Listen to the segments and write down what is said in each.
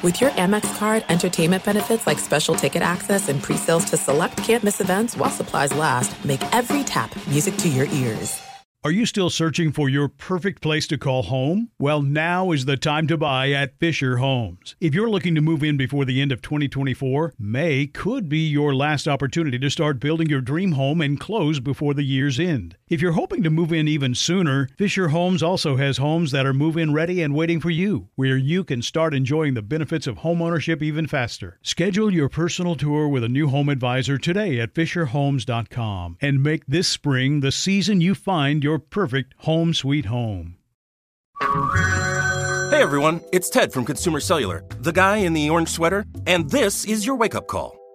With your Amex card, entertainment benefits like special ticket access and pre-sales to select campus events while supplies last, make every tap music to your ears. Are you still searching for your perfect place to call home? Well, now is the time to buy at Fisher Homes. If you're looking to move in before the end of 2024, May could be your last opportunity to start building your dream home and close before the year's end. If you're hoping to move in even sooner, Fisher Homes also has homes that are move in ready and waiting for you, where you can start enjoying the benefits of homeownership even faster. Schedule your personal tour with a new home advisor today at FisherHomes.com and make this spring the season you find your perfect home sweet home. Hey everyone, it's Ted from Consumer Cellular, the guy in the orange sweater, and this is your wake up call.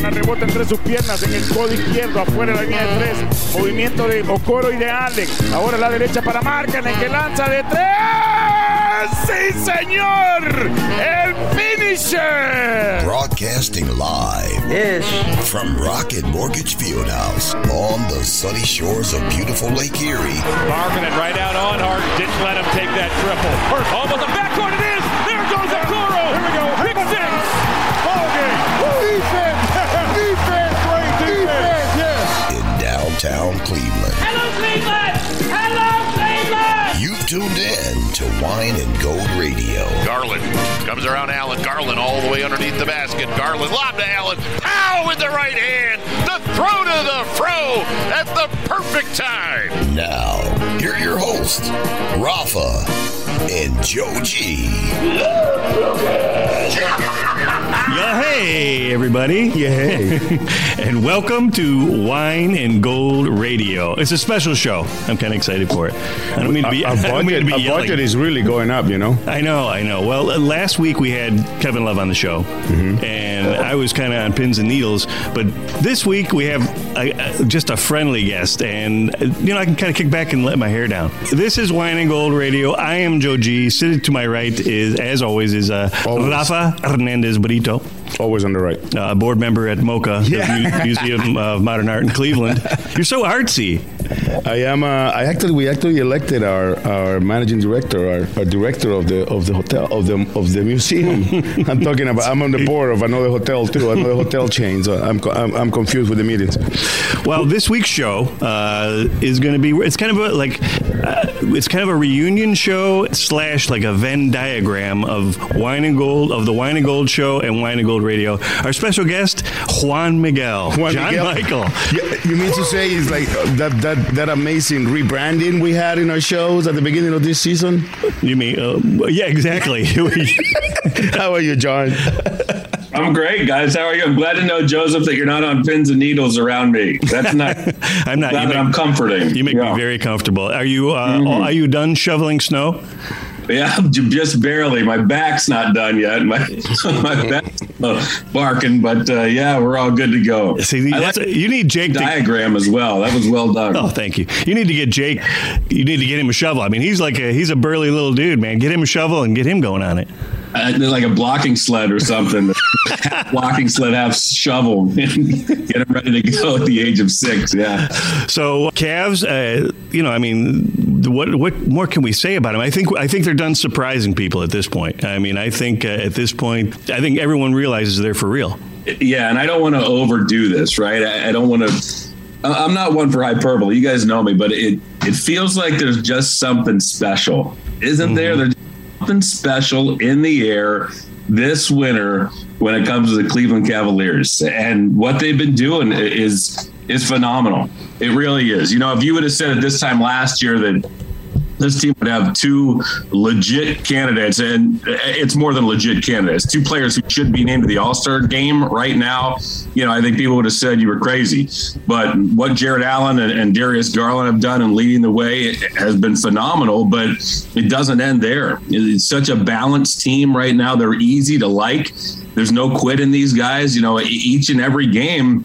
La rebota entre sus piernas en el codo izquierdo, afuera de la línea de tres. Movimiento de Okoro y de Allen. Ahora la derecha para Markkanen que lanza de tres. ¡Sí, señor! ¡El finisher! Broadcasting live Ish. from Rocket Mortgage Fieldhouse on the sunny shores of beautiful Lake Erie. Markkanen right out on Hart. Didn't let him take that triple. First, almost a backcourt. It is. There goes Okoro. Here we go. Big six. Downtown Cleveland. Hello, Cleveland! Hello, Cleveland! You've tuned in to Wine and Gold Radio. Garland comes around Allen. Garland all the way underneath the basket. Garland lob to Allen. Pow with the right hand. The throw to the fro at the perfect time. Now, here are your hosts, Rafa and Joe G. Yeah, hey, everybody. Yeah, hey. and welcome to Wine and Gold Radio. It's a special show. I'm kind of excited for it. I don't mean to be, Our I don't mean budget, to be our yelling. budget is really going up, you know. I know, I know. Well, uh, last week we had Kevin Love on the show, Mm-hmm. and I was kind of on pins and needles. But this week we have a, a- just a friendly guest, and uh, you know I can kind of kick back and let my hair down. This is Wine and Gold Radio. I am Joe G. Sitting to my right is, as always, is uh, Always. Rafa Hernandez Brito, Always on the right. uh, board member at MoCA, the Museum of Modern Art in Cleveland. You're so artsy. I am. Uh, I actually, we actually elected our, our managing director, our, our director of the of the hotel of the of the museum. I'm talking about. I'm on the board of another hotel too, another hotel chain. So I'm I'm, I'm confused with the meetings. Well, this week's show uh, is going to be. It's kind of a like. Uh, it's kind of a reunion show slash like a Venn diagram of Wine and Gold of the Wine and Gold show and Wine and Gold Radio. Our special guest Juan Miguel, Juan John Miguel. Michael. Yeah, you mean to say he's like that that that amazing rebranding we had in our shows at the beginning of this season? You mean? Uh, yeah, exactly. How are you, John? I'm great, guys. How are you? I'm glad to know, Joseph, that you're not on pins and needles around me. That's not. I'm not. glad You that I'm comforting. you make yeah. me very comfortable. Are you? Uh, Mm-hmm. Are you done shoveling snow? Yeah, just barely. My back's not done yet. My my back's barking, but uh, yeah, we're all good to go. See, like you need Jake the to diagram as well. That was well done. Oh, thank you. You need to get Jake. You need to get him a shovel. I mean, he's like a he's a burly little dude, man. Get him a shovel and get him going on it. Uh, like a blocking sled or something. blocking sled, half shovel. Get him ready to go at the age of six. Yeah. So calves, uh, you know, I mean, what what more can we say about him? I think I think they're done surprising people at this point. I mean, I think uh, at this point, I think everyone realizes they're for real. Yeah, and I don't want to overdo this, right? I, I don't want to. I'm not one for hyperbole. You guys know me, but it it feels like there's just something special, isn't there? There's something special in the air this winter when it comes to the Cleveland Cavaliers, and what they've been doing is is phenomenal. It really is. You know, if you would have said at this time last year that this team would have two legit candidates, and it's more than legit candidates. Two players who should be named to the All Star game right now. You know, I think people would have said you were crazy. But what Jarrett Allen and, and Darius Garland have done in leading the way has been phenomenal. But it doesn't end there. It's such a balanced team right now. They're easy to like. There's no quit in these guys. You know, each and every game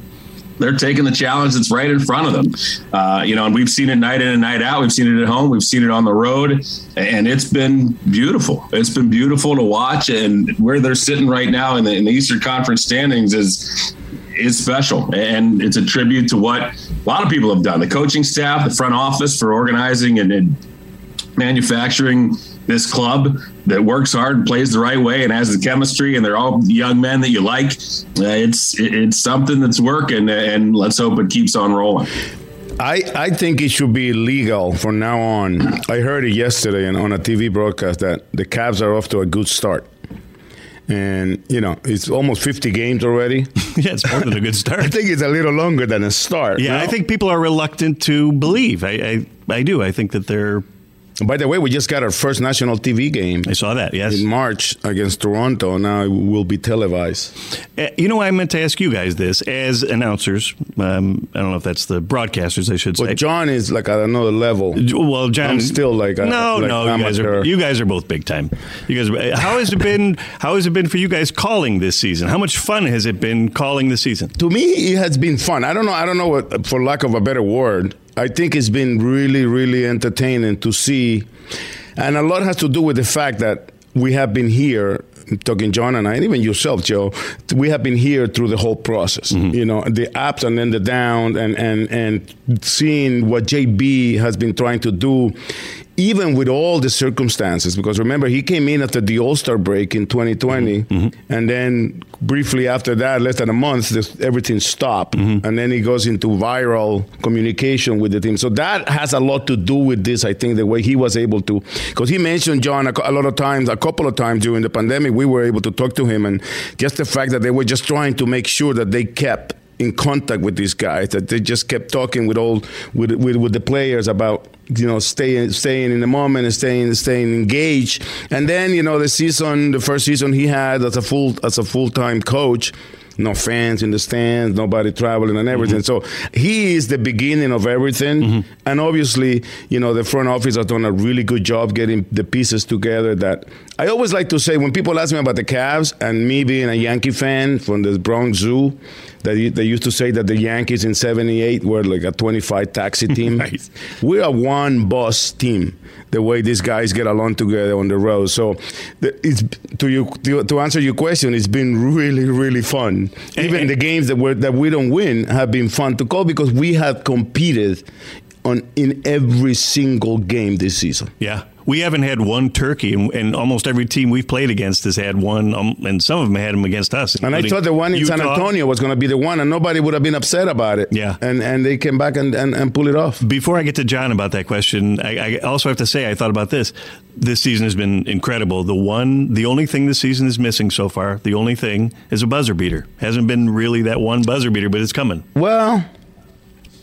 they're taking the challenge that's right in front of them. Uh, you know, and we've seen it night in and night out. We've seen it at home. We've seen it on the road, and it's been beautiful. It's been beautiful to watch. And where they're sitting right now in the, in the Eastern Conference standings is is special, and it's a tribute to what a lot of people have done. The coaching staff, the front office for organizing and, and manufacturing this club that works hard and plays the right way and has the chemistry and they're all young men that you like uh, it's it's something that's working and let's hope it keeps on rolling I, I think it should be legal from now on. I heard it yesterday on a TV broadcast that the Cavs are off to a good start. And, you know, it's almost 50 games already. yeah, it's more than a good start. I think it's a little longer than a start. Yeah, you know? I think people are reluctant to believe. I, I, I do. I think that they're by the way, we just got our first national TV game. I saw that, yes. In March against Toronto. Now it will be televised. Uh, you know, I meant to ask you guys this as announcers. Um, I don't know if that's the broadcasters, I should say. But John is like at another level. Well, John. I'm still like. A, no, like no, you guys, are, you guys are both big time. You guys, uh, how has it been? How has it been for you guys calling this season? How much fun has it been calling the season? To me, it has been fun. I don't know. I don't know what, for lack of a better word. I think it's been really, really entertaining to see and a lot has to do with the fact that we have been here talking John and I, and even yourself, Joe, we have been here through the whole process. Mm-hmm. You know, the ups and then the downs, and and and seeing what JB has been trying to do even with all the circumstances, because remember, he came in after the All Star break in 2020, mm-hmm. and then briefly after that, less than a month, this, everything stopped. Mm-hmm. And then he goes into viral communication with the team. So that has a lot to do with this, I think, the way he was able to. Because he mentioned John a, a lot of times, a couple of times during the pandemic, we were able to talk to him, and just the fact that they were just trying to make sure that they kept in contact with these guys that they just kept talking with all with, with with the players about you know staying staying in the moment and staying staying engaged and then you know the season the first season he had as a full as a full-time coach no fans in the stands, nobody traveling and everything. Mm-hmm. So he is the beginning of everything. Mm-hmm. And obviously, you know, the front office has done a really good job getting the pieces together that I always like to say when people ask me about the Cavs and me being a Yankee fan from the Bronx Zoo, they, they used to say that the Yankees in 78 were like a 25 taxi team. nice. We're one bus team, the way these guys get along together on the road. So it's, to, you, to, to answer your question, it's been really, really fun. And, Even and, the games that, we that we don't win have been fun to call because we have competed on in every single game this season. Yeah we haven't had one turkey, and, and, almost every team we've played against has had one, um, and some of them had them against us. And I thought the one in Utah. San Antonio was going to be the one, and nobody would have been upset about it. Yeah, and and they came back and, and, and pull it off. Before I get to John about that question, I, I also have to say I thought about this. This season has been incredible. The one, the only thing this season is missing so far, the only thing is a buzzer beater. Hasn't been really that one buzzer beater, but it's coming. Well,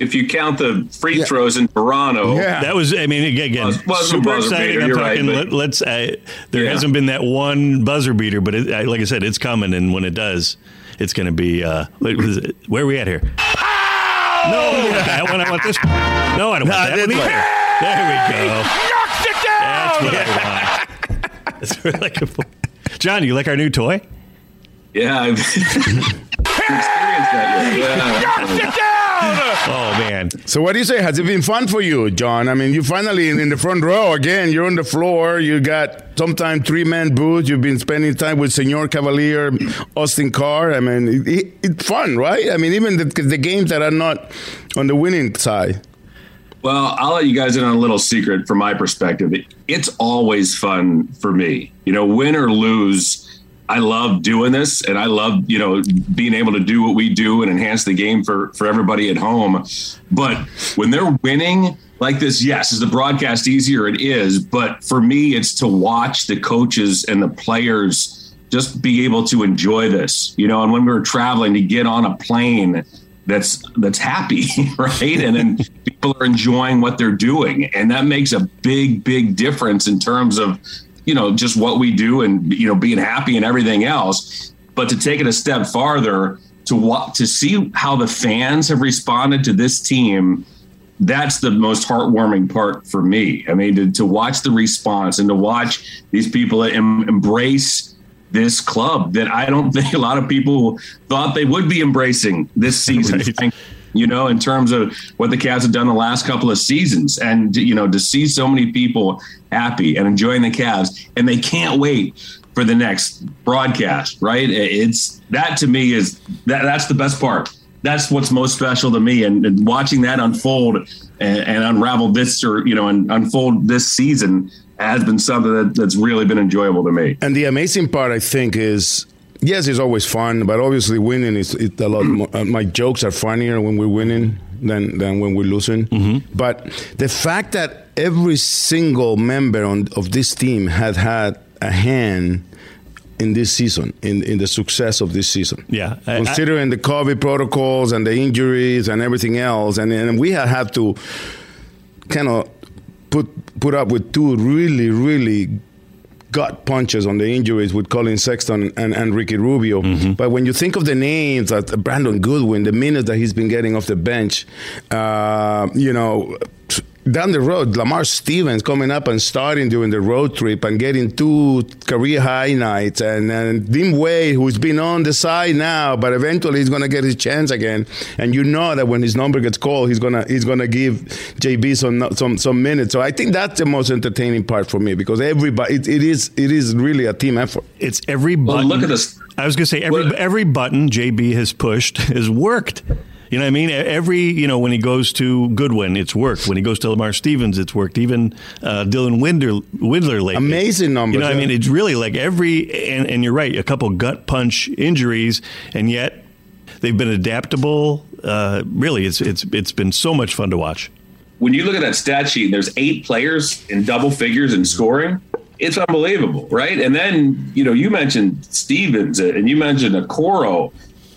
if you count the free yeah. throws in Toronto. Yeah. That was, I mean, again, was, was super exciting. Beater, I'm talking, right, but, let, us uh, there yeah. hasn't been that one buzzer beater, but it, like I said, it's coming. And when it does, it's going to be, uh, where are we at here? No, I want, I want this. No, I don't want that one either. There we go. Knocked it down. That's what I want. That's what I like. John, you like our new toy? Yeah, I've experienced that yet. Yeah. Knocked it down. Oh man! So what do you say? Has it been fun for you, John? I mean, you finally in, in the front row again. You're on the floor. You got sometimes three man booth. You've been spending time with Senor Cavalier, Austin Carr. I mean, it, it, it's fun, right? I mean, even the, the games that are not on the winning side. Well, I'll let you guys in on a little secret from my perspective. It's always fun for me. You know, win or lose I love doing this and I love, you know, being able to do what we do and enhance the game for for everybody at home. But when they're winning like this, yes, is the broadcast easier? It is. But for me, it's to watch the coaches and the players just be able to enjoy this, you know, and when we were traveling to get on a plane that's that's happy, right? And then people are enjoying what they're doing, and that makes a big, big difference in terms of you know just what we do and you know being happy and everything else. But to take it a step farther, to what to see how the fans have responded to this team that's the most heartwarming part for me. I mean, to, to watch the response and to watch these people em- embrace this club that I don't think a lot of people thought they would be embracing this season. Right. You know, in terms of what the Cavs have done the last couple of seasons, and you know, to see so many people happy and enjoying the Cavs, and they can't wait for the next broadcast. Right? It's that to me is that that's the best part that's what's most special to me. And, and watching that unfold and, and, unravel this, or you know, and unfold this season has been something that, that's really been enjoyable to me. And the amazing part, I think, is yes, it's always fun, but obviously winning is it's a lot. More, uh, my jokes are funnier when we're winning than than when we're losing. Mm-hmm. But the fact that every single member on, of this team had had a hand in this season, in, in the success of this season. Yeah. I, Considering I, the COVID protocols and the injuries and everything else. And, and we have had to kind of put, put up with two really, really gut punches on the injuries with Collin Sexton and, and Ricky Rubio. Mm-hmm. But when you think of the names, that Brandon Goodwin, the minutes that he's been getting off the bench, uh, you know, down the road, Lamar Stevens coming up and starting during the road trip and getting two career high nights, and, and Dean Wade, who's been on the side now, but eventually he's going to get his chance again. And you know that when his number gets called, he's gonna he's gonna give JB some some some minutes. So I think that's the most entertaining part for me because everybody it, it is it is really a team effort. It's every button. Well, look at this. I was going to say every every button JB has pushed has worked. You know what I mean? Every, you know, when he goes to Goodwin, it's worked. When he goes to Lamar Stevens, it's worked. Even uh, Dylan Windler, Windler lately. Amazing numbers. You know what I mean? It's really like every, and, and you're right, a couple gut punch injuries, and yet they've been adaptable. Uh, really, it's, it's, it's been so much fun to watch. When you look at that stat sheet, there's eight players in double figures in scoring it's unbelievable, right? And then you know you mentioned Stevens and you mentioned Okoro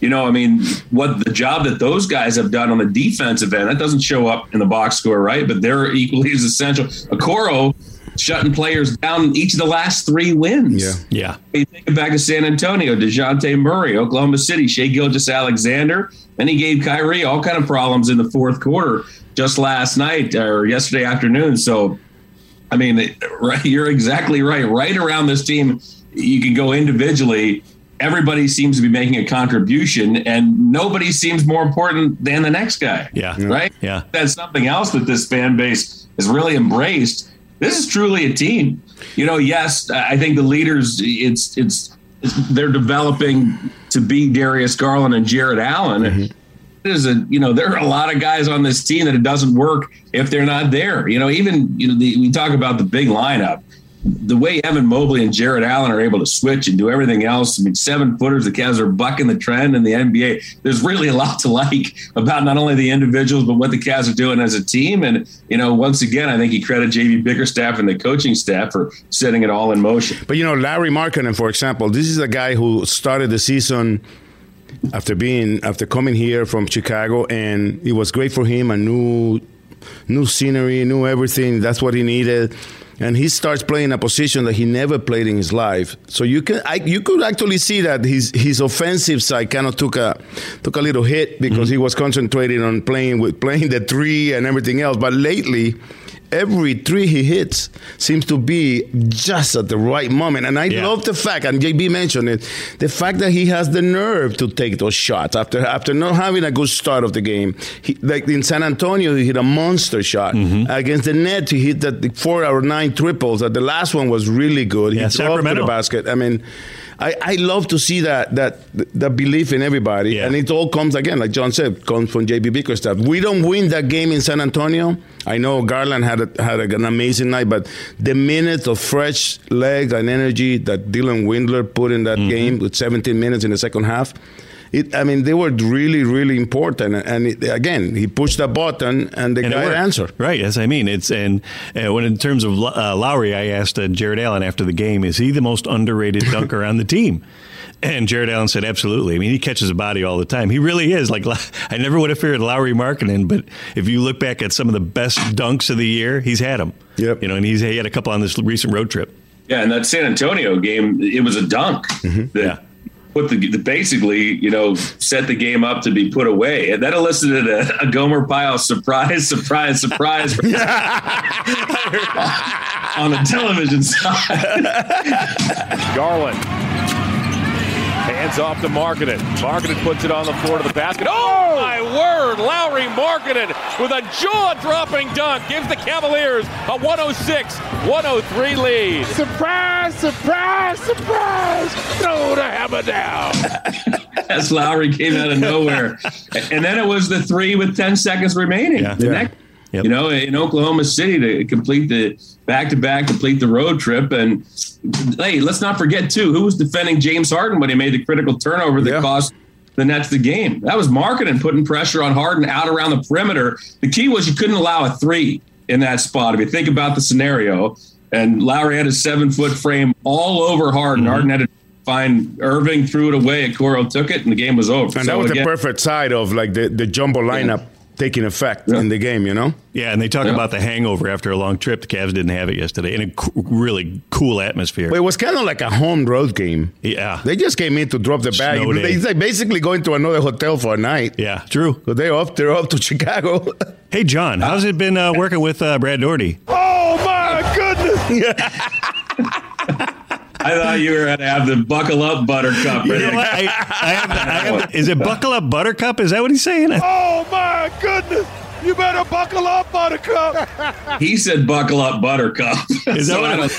you know, I mean, what the job that those guys have done on the defensive end, that doesn't show up in the box score, right? But they're equally as essential. Okoro shutting players down each of the last three wins. Yeah. Yeah. You think back to San Antonio, Dejounte Murray, Oklahoma City, Shai Gilgeous-Alexander. Then he gave Kyrie all kind of problems in the fourth quarter just last night or yesterday afternoon. So, I mean, right, you're exactly right. Right around this team, you can go individually everybody seems to be making a contribution and nobody seems more important than the next guy. Yeah. Right? Yeah. That's something else that this fan base has really embraced. This is truly a team. You know, yes, I think the leaders it's it's, they're developing to be Darius Garland and Jarrett Allen. Mm-hmm. There's a you know there are a lot of guys on this team that it doesn't work if they're not there. You know, even you know the, we talk about the big lineup the way Evan Mobley and Jarrett Allen are able to switch and do everything else, I mean, seven footers, the Cavs are bucking the trend in the NBA. There's really a lot to like about not only the individuals, but what the Cavs are doing as a team. And, you know, once again, I think he credit JB Bickerstaff and the coaching staff for setting it all in motion. But, you know, Lauri Markkanen, for example, this is a guy who started the season after being after coming here from Chicago and it was great for him a new new scenery new everything that's what he needed and he starts playing a position that he never played in his life. So you can I, you could actually see that his his offensive side kind of took a took a little hit because mm-hmm. he was concentrating on playing with playing the three and everything else. But lately, every three he hits seems to be just at the right moment. And I yeah. love the fact, and JB mentioned it, the fact that he has the nerve to take those shots after after not having a good start of the game. He, like in San Antonio, he hit a monster shot mm-hmm. against the net. He hit that four or nine triples. That the last one was really good. He yeah, to the basket. I mean. I, I love to see that that that belief in everybody, yeah. and it all comes again, like John said, comes from JB Bickerstaff. We don't win that game in San Antonio I know Garland had a, had an amazing night, but the minutes of fresh legs and energy that Dylan Windler put in that mm-hmm. game with 17 minutes in the second half, it, I mean, they were really, really important. And it, again, he pushed a button, and the And it guy answered. Right, as I mean it's and uh, when in terms of uh, Lauri, I asked uh, Jarrett Allen after the game, is he the most underrated dunker on the team? And Jarrett Allen said, absolutely. I mean, he catches a body all the time. He really is. Like, I never would have feared Lauri Markkanen, but if you look back at some of the best dunks of the year, he's had them. Yep. You know, and he's he had a couple on this recent road trip. Yeah, and that San Antonio game, it was a dunk. Mm-hmm. That Put the, the basically, you know, set the game up to be put away, and that elicited a, a Gomer Pyle surprise, surprise, surprise on the television side. Garland. Hands off to Markkanen. Markkanen puts it on the floor to the basket. Oh, my word! Lauri Markkanen with a jaw-dropping dunk gives the Cavaliers a 106-103 lead. Surprise, surprise, surprise. Throw the hammer down. As Lauri came out of nowhere, and then it was the three with ten seconds remaining. Yeah. The Yeah. next- You know, in Oklahoma City to complete the back to back, complete the road trip, and hey, let's not forget too who was defending James Harden when he made the critical turnover that cost the Nets the game. That was Markkanen, putting pressure on Harden out around the perimeter. The key was you couldn't allow a three in that spot. If you think about the scenario, and Lauri had a seven foot frame all over Harden. Mm-hmm. Harden had to find Irving, threw it away, and Coro took it, and the game was over. And So that was again- the perfect side of like the, the jumbo lineup taking effect in the game, you know? Yeah, and they talk Yeah. about the hangover after a long trip. The Cavs didn't have it yesterday, in a co- really cool atmosphere. But it was kind of like a home road game. Yeah. They just came in to drop the bag. Snow. They, they basically going to another hotel for a night. Yeah, true. So they're off, they're off to Chicago. Hey, John, how's it been uh, working with uh, Brad Daugherty? Oh my goodness! I thought you were going to have the buckle up buttercup. You know what? I, I have, I have, is it Buckle Up Buttercup? Is that what he's saying? Oh my goodness! You better buckle up, Buttercup. He said, "Buckle up, Buttercup." Is that So what I it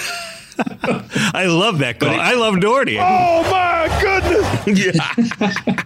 don't- I love that call. I love Daugherty. Oh my goodness! Yeah,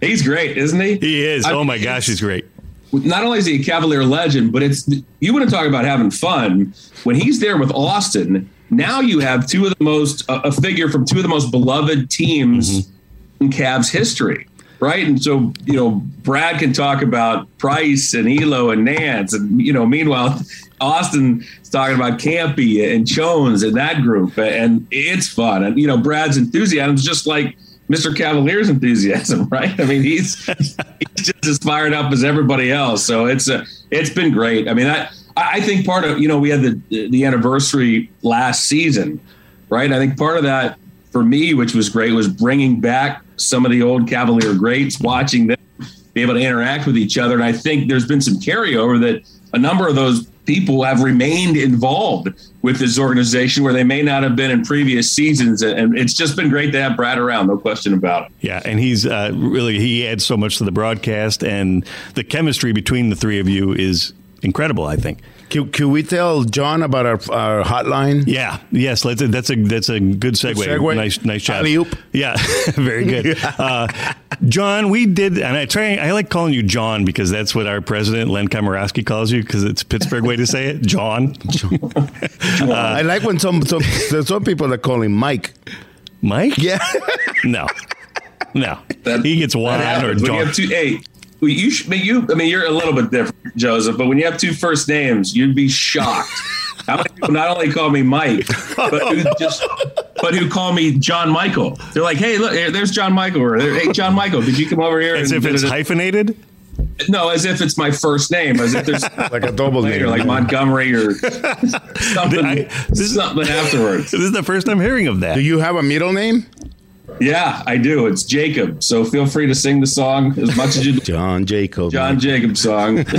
he's great, isn't he? He is. I oh mean, my gosh, he's great. Not only is he a Cavalier legend, but it's you want to talk about having fun when he's there with Austin. Now you have two of the most a a figure from two of the most beloved teams mm-hmm. in Cavs history, right? And so you know Brad can talk about Price and Ehlo and Nance, and you know meanwhile Austin is talking about Campy and Jones and that group, and it's fun. And you know Brad's enthusiasm is just like Mr. Cavalier's enthusiasm, right? I mean, he's he's just as fired up as everybody else. So it's a it's been great. I mean, I I think part of you know we had the the anniversary last season, right? I think part of that for me, which was great, was bringing back some of the old Cavalier greats, watching them be able to interact with each other. And I think there's been some carryover that a number of those people have remained involved with this organization where they may not have been in previous seasons. And it's just been great to have Brad around, no question about it. Yeah, and he's uh, really he adds so much to the broadcast, and the chemistry between the three of you is incredible. I think. Can, can we tell John about our, our hotline? Yeah. Yes. Let's, that's a that's a good segue. segue. Nice nice job. Alley-oop. Yeah. Very good. Uh, John, we did, and I try. I like calling you John because that's what our president Len Komoroski calls you because it's Pittsburgh way to say it. John. I like when some, some there's some people that call him Mike. Mike? Yeah. No. No. he gets Juan or happens. when John. you have two, hey, well, you should, but you, I mean, you're a little bit different, Joseph. But when you have two first names, you'd be shocked. How many people not only call me Mike, but who just, but who call me John Michael? They're like, hey, look, there's John Michael. Or hey, John Michael, did you come over here? As and if it's hyphenated. No, as if it's my first name, as if there's like a double later, name. like Montgomery or something, I- something afterwards. This is the first I'm hearing of that. Do you have a middle name? Yeah, I do. It's Jacob. So feel free to sing the song as much as you. John Jacob. John Jacob song.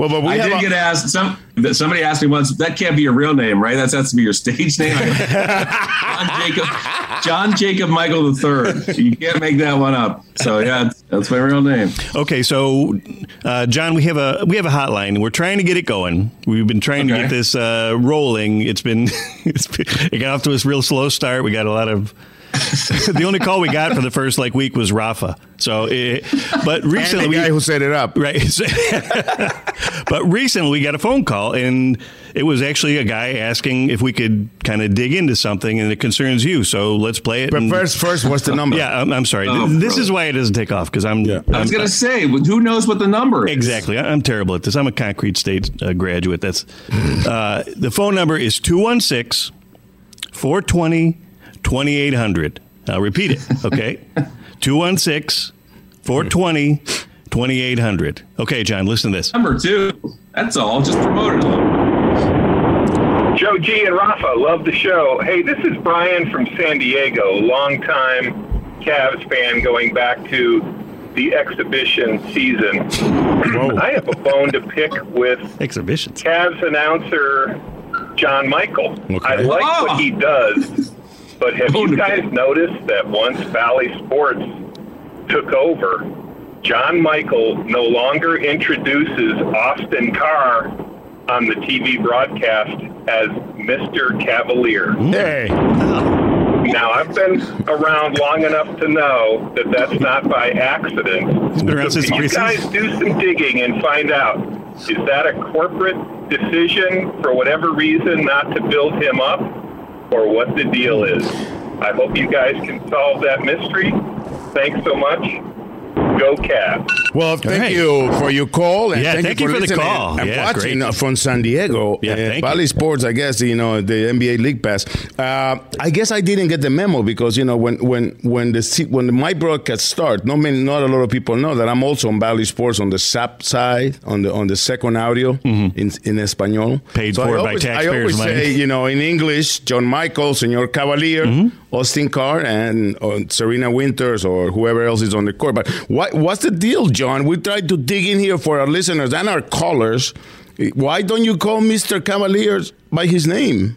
Well, but we I did a- get asked. Some somebody asked me once. That can't be your real name, right? That has to be your stage name. John Jacob. John Jacob Michael III. You can't make that one up. So yeah, that's- that's my real name. Okay, so uh, John, we have a we have a hotline. We're trying to get it going. We've been trying to get this uh, rolling. It's been, it's been it got off to a real slow start. We got a lot of the only call we got for the first like week was Rafa. So, it, but recently, and the guy we, who set it up, right? but recently, we got a phone call, and it was actually a guy asking if we could kind of dig into something, and it concerns you. So let's play it. But and- first, first, what's the number? Yeah, I'm, I'm sorry. Oh, this bro. is why it doesn't take off because I'm. I was I'm- going to say, who knows what the number is? Exactly. I- I'm terrible at this. I'm a concrete state uh, graduate. That's uh, the phone number is 216 420 2800. I'll repeat it. Okay. 216 420 2800. Okay, John, listen to this. Number two. That's all. Just promote it a little. Joe G and Rafa, love the show. Hey, this is Brian from San Diego, longtime Cavs fan going back to the exhibition season. I have a bone to pick with Exhibitions. Cavs announcer John Michael. I like Oh. what he does, but have you guys noticed that once Bally Sports took over, John Michael no longer introduces Austin Carr on the TV broadcast as Mr. Cavalier. Hey. Oh. Now, I've been around long enough to know that that's not by accident. He's been around So since you guys do some digging and find out is that a corporate decision for whatever reason not to build him up or what the deal is? I hope you guys can solve that mystery. Thanks so much. Go Cavs. Well, thank right. you for your call, and Yeah, thank, thank you you for, for the call. and Yeah, watching great. uh, from San Diego. Yeah, uh, thank Bally you. Sports, I guess you know the NBA League Pass. Uh, I guess I didn't get the memo because you know when when when the when my broadcast start, not many, not a lot of people know that I'm also on Bally Sports on the SAP side on the on the second audio in in Espanol. Mm-hmm. Paid so for by always, I taxpayers' always money. say you know in English, John Michael, Senor Cavalier, Mm-hmm. Austin Carr, and uh, Serena Winters or whoever else is on the court. But what, what's the deal, John? We tried to dig in here for our listeners and our callers. Why don't you call Mr. Cavalier by his name?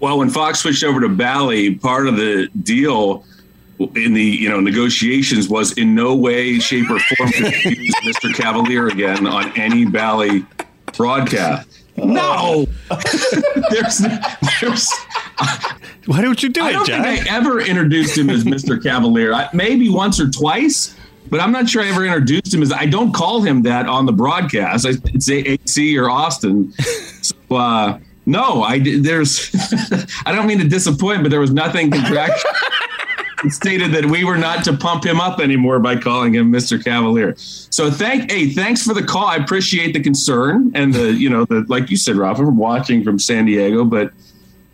Well, when Fox switched over to Bally, part of the deal in the you know negotiations was in no way, shape, or form to use Mr. Cavalier again on any Bally broadcast. No, there's there's. Why don't you do it? I it, don't John? think I ever introduced him as Mr. Cavalier. I, maybe once or twice, but I'm not sure I ever introduced him as. I don't call him that on the broadcast. I say AC or Austin. So, uh, no, I there's. I don't mean to disappoint, but there was nothing contractual. Stated that we were not to pump him up anymore by calling him Mr. Cavalier. So thank hey, thanks for the call. I appreciate the concern and the you know the like you said, Rafa, from watching from San Diego, but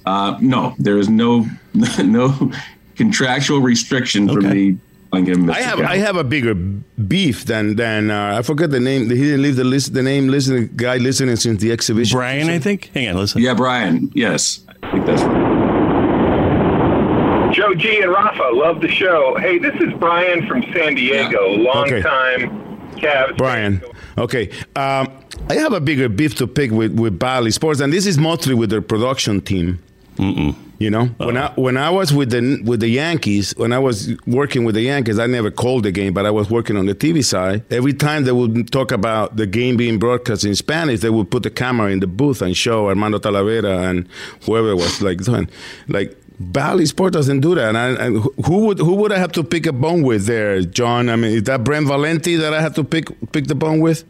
uh, no, there is no no contractual restriction from me calling him Mr. I have Cavalier. I have a bigger beef than than uh, I forget the name. He didn't leave the list. The name listening guy listening since the exhibition. Brian, I think. Hang on, listen. Yeah, Brian. Yes, I think that's right. Joe G and Rafa, love the show. Hey, this is Brian from San Diego, Okay. longtime Cavs. Brian. Okay. Um, I have a bigger beef to pick with, with Bally Sports, and this is mostly with their production team. Mm-mm. You know, uh-huh. when I when I was with the with the Yankees, when I was working with the Yankees, I never called the game, but I was working on the TV side. Every time they would talk about the game being broadcast in Spanish, they would put the camera in the booth and show Armando Talavera and whoever was like doing, like. Bally Sport doesn't do that. And, I, and who would who would I have to pick a bone with there, John? I mean, is that Brent Valenti that I have to pick pick the bone with?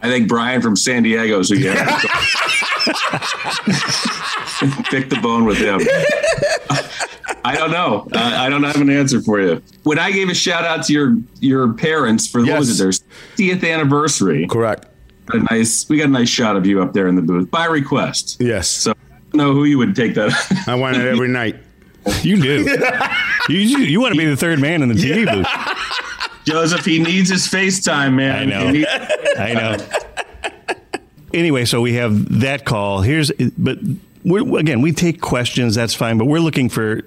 I think Brian from San Diego. So yeah, pick the bone with him. I don't know. Uh, I don't have an answer for you. When I gave a shout out to your your parents for what was it their 60th anniversary? Correct. A nice. We got a nice shot of you up there in the booth by request. Yes. So I don't know who you would take that. I want it every night. You do. you, you you want to be the third man in the TV booth. Joseph, he needs his FaceTime, man. I know. Needs- I know. Anyway, so we have that call. Here's, but we're, again, we take questions. That's fine, but we're looking for,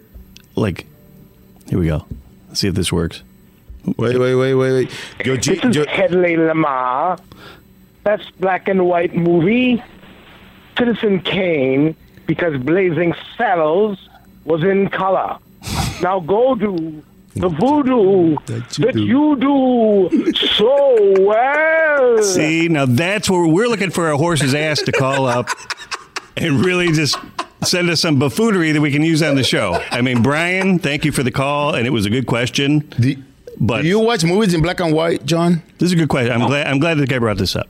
like, here we go. Let's see if this works. Wait, wait, wait, wait, wait. Yo, G, This is Hedley Lamarr. Best black and white movie. Citizen Kane, because Blazing Saddles was in color. Now go do the voodoo that you, do so well. See, now that's where we're looking for a horse's ass to call up and really just send us some buffoonery that we can use on the show. I mean, Brian, thank you for the call, and it was a good question. but Do you watch movies in black and white, John? this is a good question. I'm glad. I'm glad the guy brought this up.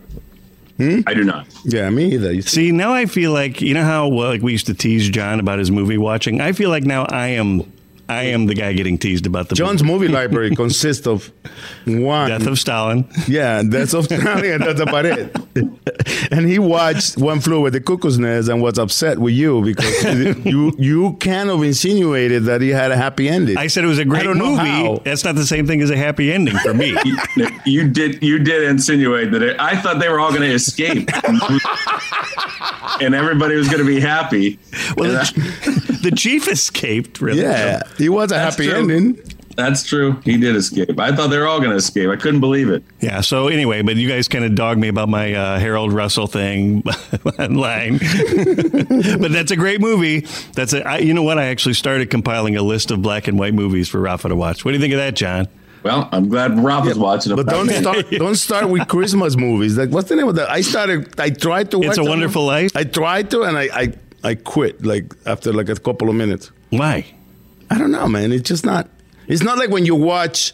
Hmm? I do not. Yeah, me either. You See, now I feel like you know how well, like we used to tease John about his movie watching. I feel like now I am, I am the guy getting teased about the John's movie library consists of one Death of Stalin. Yeah, Death of Stalin. That's about it. And he watched One Flew with the Cuckoo's Nest and was upset with you because you you kind of insinuated that he had a happy ending. I said it was a great I don't know movie. how. That's not the same thing as a happy ending for me. you, you did you did insinuate that it, I thought they were all going to escape, and everybody was going to be happy. Well, And the, the chief escaped. Really? Yeah, he was a That's happy true. ending. That's true. He did escape. I thought they were all going to escape. I couldn't believe it. Yeah. So anyway, but you guys kind of dogged me about my uh, Harold Russell thing online. but that's a great movie. That's a. I, you know what? I actually started compiling a list of black and white movies for Rafa to watch. What do you think of that, John? Well, I'm glad Rob was watching. But don't start don't start with Christmas movies. Like what's the name of that? I started I tried to watch It's a them. Wonderful Life. I tried to and I, I I quit like after like a couple of minutes. Why? I don't know, man. It's just not it's not like when you watch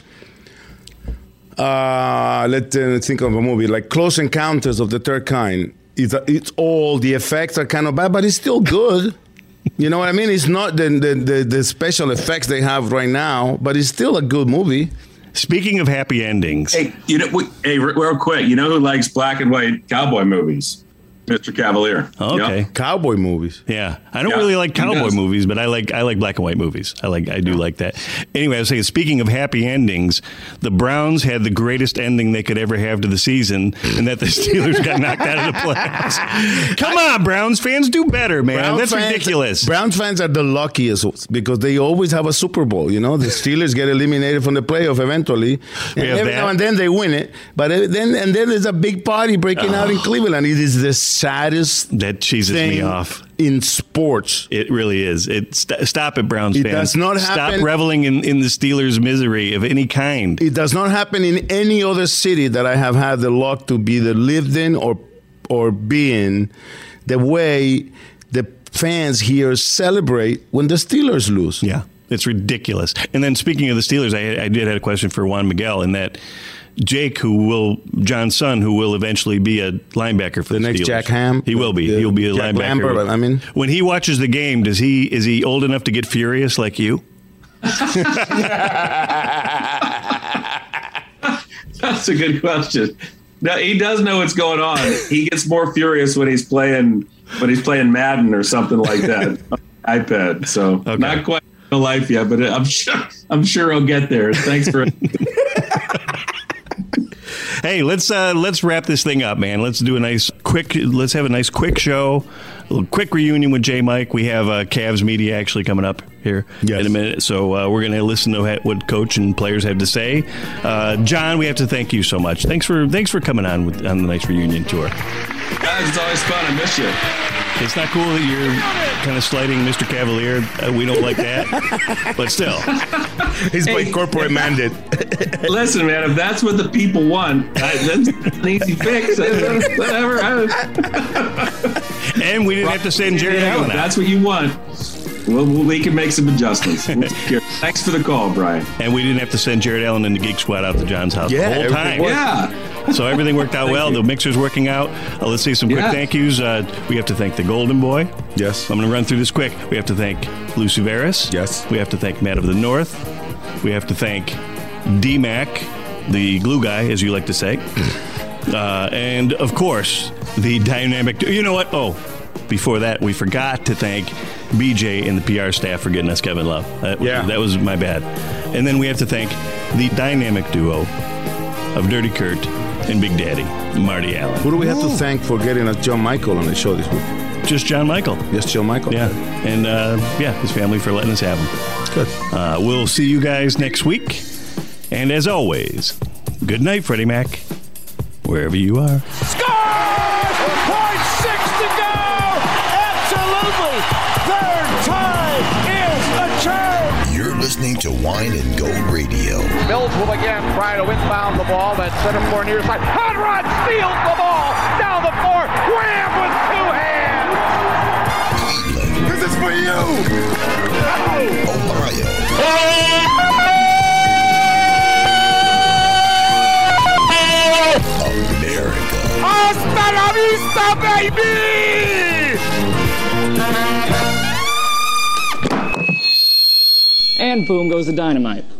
uh let's uh, think of a movie like Close Encounters of the Third Kind. It's, it's all the effects are kind of bad, but it's still good. You know what I mean? It's not the, the, the, the special effects they have right now, but it's still a good movie. Speaking of happy endings, Hey, you know, we- hey, real quick, you know who likes black and white cowboy movies? Mr. Cavalier. Okay. Yep. Cowboy movies. Yeah, I don't Yeah, really like cowboy movies, but I like I like black and white movies. I like I do like that. Anyway, I was saying, speaking of happy endings, the Browns had the greatest ending they could ever have to the season, and that the Steelers got knocked out of the playoffs. Come on, Browns fans, do better, man. Brown That's fans- ridiculous. Browns fans are the luckiest because they always have a Super Bowl. You know, the Steelers get eliminated from the playoff eventually, and every that. now and then they win it. But then and then there's a big party breaking out in Cleveland. It is the saddest that cheeses me off. in sports. It really is. It st- stop it, Browns It fans. does not Stop reveling in, in the Steelers' misery of any kind. It does not happen in any other city that I have had the luck to be the lived in or or be in. The way the fans here celebrate when the Steelers lose. Yeah, it's ridiculous. And then speaking of the Steelers, I, I did have a question for Juan Miguel in that Jake, who will John's son, who will eventually be a linebacker for the, The next Steelers. Jack Ham? He will be. The- He'll be a Jack linebacker. Lambert, I mean. when he watches the game, does he is he old enough to get furious like you? That's a good question. No, he does know what's going on. He gets more furious when he's playing when he's playing Madden or something like that iPad. So not quite real life yet, but I'm sure I'm sure he'll get there. Thanks for Hey, let's uh, let's wrap this thing up, man. Let's do a nice quick. Let's have a nice quick show, a little quick reunion with J. Mike. We have uh, Cavs media actually coming up here in a minute, so uh, we're going to listen to what coach and players have to say. Uh, John, we have to thank you so much. Thanks for thanks for coming on with on the nice reunion tour. guys. It's always fun. I miss you. It's not cool that you're kind of slighting Mr. Cavalier. Uh, we don't like that, but still, He's by corporate mandate. Listen, man, if that's what the people want, that's an easy fix. Whatever. And we didn't have to send Jarrett Yeah, Allen out. that's what you want. Well, we can make some adjustments. We'll take care. Thanks for the call, Brian. And we didn't have to send Jarrett Allen and the Geek Squad out to John's house Yeah, the whole time. worked. Yeah. So everything worked out well. The mixer's working out. Uh, let's say some quick Yeah. thank yous. Uh, we have to thank the Golden Boy. Yes. I'm going to run through this quick. We have to thank Lou Suveris. Yes. We have to thank Matt of the North. We have to thank DMAC, the glue guy, as you like to say. Uh, and of course, the dynamic. You know what? Oh, before that, we forgot to thank BJ and the PR staff for getting us Kevin Love. That, was- Yeah. that was my bad. And then we have to thank the dynamic duo of Dirty Kurt and Big Daddy, Marty Allen. Who do we have to thank for getting us John Michael on the show this week? Just John Michael. Yes, John Michael. Yeah. And uh, yeah, his family for letting us have him. Good. Uh, we'll see you guys next week. And as always, good night, Freddie Mac, wherever you are. Point six to go! Absolutely! Third time is a charm! You're listening to Wine and Gold Radio. Mills will again try to inbound the ball. That center floor near side. Hot Rod steals the ball down the floor. Wham with two hands. This is fire. America. Hasta la vista, baby! And boom goes the dynamite.